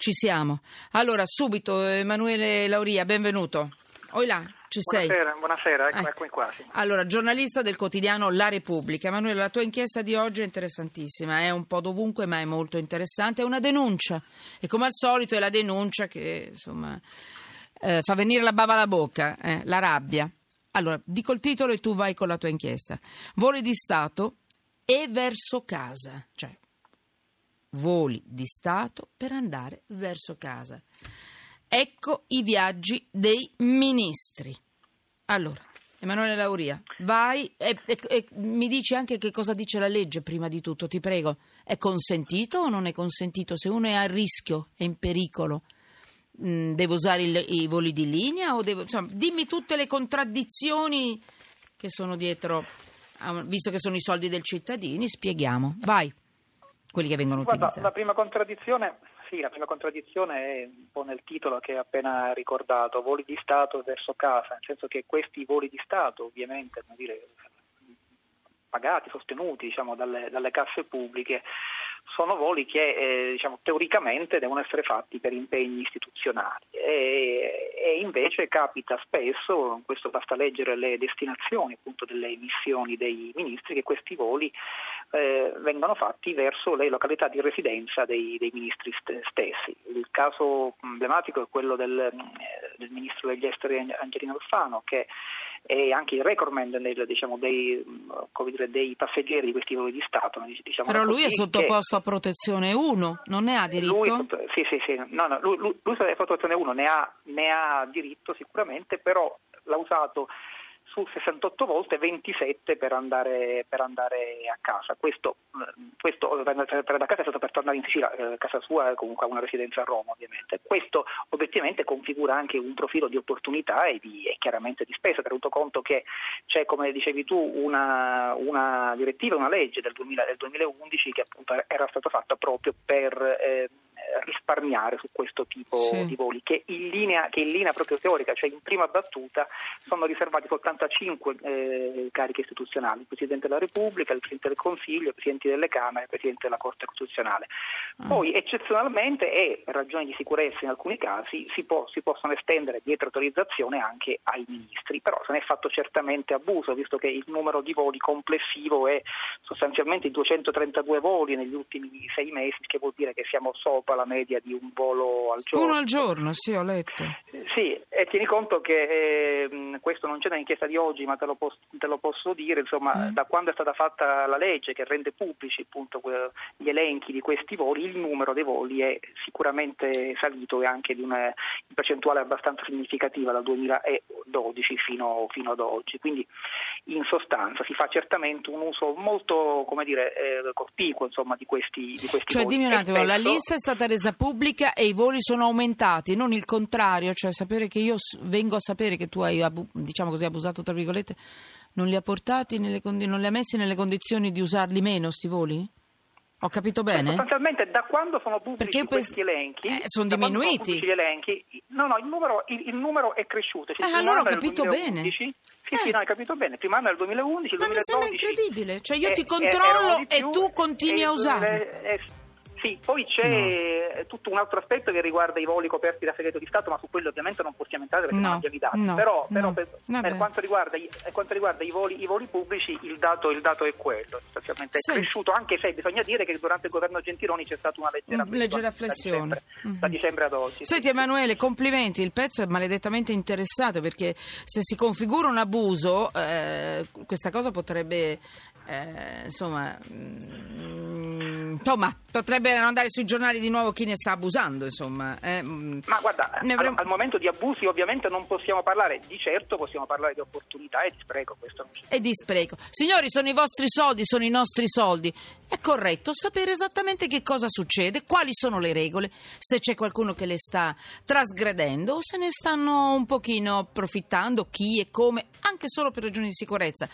Ci siamo. Allora, subito, Emanuele Lauria, benvenuto. Oi là, ci sei? Buonasera, buonasera, ecco, eccomi qua. sì. Allora, giornalista del quotidiano La Repubblica. Emanuele, la tua inchiesta di oggi è interessantissima, è un po' dovunque, ma è molto interessante. È una denuncia. E come al solito è la denuncia che, insomma, eh, fa venire la bava alla bocca, eh, la rabbia. Allora, dico il titolo e tu vai con la tua inchiesta. Voli di Stato e verso casa. Cioè, voli di Stato per andare verso casa. Ecco i viaggi dei ministri. Allora, Emanuele Lauria, vai e, e- e mi dici anche che cosa dice la legge prima di tutto, ti prego. È consentito o non è consentito? Se uno è a rischio, è in pericolo, mh, devo usare il- i voli di linea o devo... Insomma, dimmi tutte le contraddizioni che sono dietro, visto che sono i soldi del cittadini, spieghiamo. Vai, quelli che vengono Guarda, utilizzati. la prima contraddizione, sì, la prima contraddizione è un po' nel titolo che hai appena ricordato, voli di Stato verso casa, nel senso che questi voli di Stato, ovviamente, dire, pagati, sostenuti diciamo, dalle, dalle casse pubbliche, sono voli che eh, diciamo, teoricamente devono essere fatti per impegni istituzionali e, e invece capita spesso, questo basta leggere le destinazioni appunto delle missioni dei ministri, che questi voli eh, vengono fatti verso le località di residenza dei, dei ministri st- stessi. Il caso emblematico è quello del, del ministro degli esteri Angelino Alfano che è anche il recordman del, diciamo, dei, dire, dei passeggeri di questi voli di Stato. diciamo Però lui è così, sottoposto a protezione 1, non ne ha diritto? lui, sì, sì, sì, no, no, lui, lui, lui è protezione 1, ne ha, ne ha diritto sicuramente, però l'ha usato su 68 volte 27 per andare, per andare a casa. Questo, eh, questo per andare a casa è stato per tornare in Sicilia, eh, casa sua comunque ha una residenza a Roma ovviamente. Questo obiettivamente configura anche un profilo di opportunità e, di, e chiaramente di spesa, tenuto conto che c'è, come dicevi tu, una, una direttiva, una legge del, 2000 del 2011 che appunto era stata fatta proprio per eh, risparmiare su questo tipo Sì. di voli, che in, linea, che in linea proprio teorica, cioè in prima battuta, sono riservati soltanto a cinque eh, cariche istituzionali, il Presidente della Repubblica, il Presidente del Consiglio, i Presidenti delle Camere, il Presidente della Corte Costituzionale. Ah. Poi eccezionalmente e per ragioni di sicurezza in alcuni casi si, può- si possono estendere dietro autorizzazione anche ai ministri, però se ne è fatto certamente abuso, visto che il numero di voli complessivo è sostanzialmente 232 voli negli ultimi sei mesi, che vuol dire che siamo sopra la media di un volo al giorno. Uno al giorno, sì, ho letto. Sì, e tieni conto che ehm, questo non c'è nell'inchiesta di oggi, ma te lo, pos- te lo posso dire, insomma, Mm. da quando è stata fatta la legge che rende pubblici appunto gli elenchi di questi voli, il numero dei voli è sicuramente salito e anche di una percentuale abbastanza significativa dal 2012 fino, fino ad oggi. Quindi in sostanza si fa certamente un uso molto, come dire, eh, cospicuo insomma, di questi, di questi Cioè, voli. dimmi un attimo, la spesso- lista è stata resa pubblica e i voli sono aumentati, non il contrario, cioè sapere che io vengo a sapere che tu hai, abu- diciamo così, abusato, tra virgolette, non li ha portati, nelle non li ha messi nelle condizioni di usarli meno, sti voli? Ho capito bene? Sostanzialmente da quando sono pubblici Perché io pens- questi elenchi, Eh, sono diminuiti. gli elenchi, no, no, il numero, il, il numero è cresciuto. Cioè, Eh, il allora ho capito 2011 Sì, sì, Eh. no, hai capito bene. Il primo anno del 2011, il Ma mi sembra 2012. incredibile, cioè io eh, ti eh, controllo di e più, tu continui a il. 2000 eh, sì, poi c'è tutto un altro aspetto che riguarda i voli coperti da segreto di Stato, ma su quello ovviamente non possiamo entrare perché No, non abbiamo i dati. no, però, però no. per, per quanto riguarda, i, per quanto riguarda i, voli, i voli pubblici, il dato, il dato è quello. Sostanzialmente è Senti. cresciuto, anche se bisogna dire che durante il governo Gentiloni c'è stata una leggera, Una leggera flessione da dicembre, da Mhm. dicembre ad oggi. Senti Emanuele, complimenti, il pezzo è maledettamente interessato perché se si configura un abuso eh, questa cosa potrebbe, eh, insomma, mm, insomma, potrebbe non andare sui giornali di nuovo chi ne sta abusando, insomma. eh, mm. Ma guarda, Ne al, avremo- al momento di abusi ovviamente non possiamo parlare, di certo possiamo parlare di opportunità e di spreco. E di spreco. Signori, sono i vostri soldi, sono i nostri soldi. È corretto sapere esattamente che cosa succede, quali sono le regole, se c'è qualcuno che le sta trasgredendo o se ne stanno un pochino approfittando, chi e come, anche solo per ragioni di sicurezza.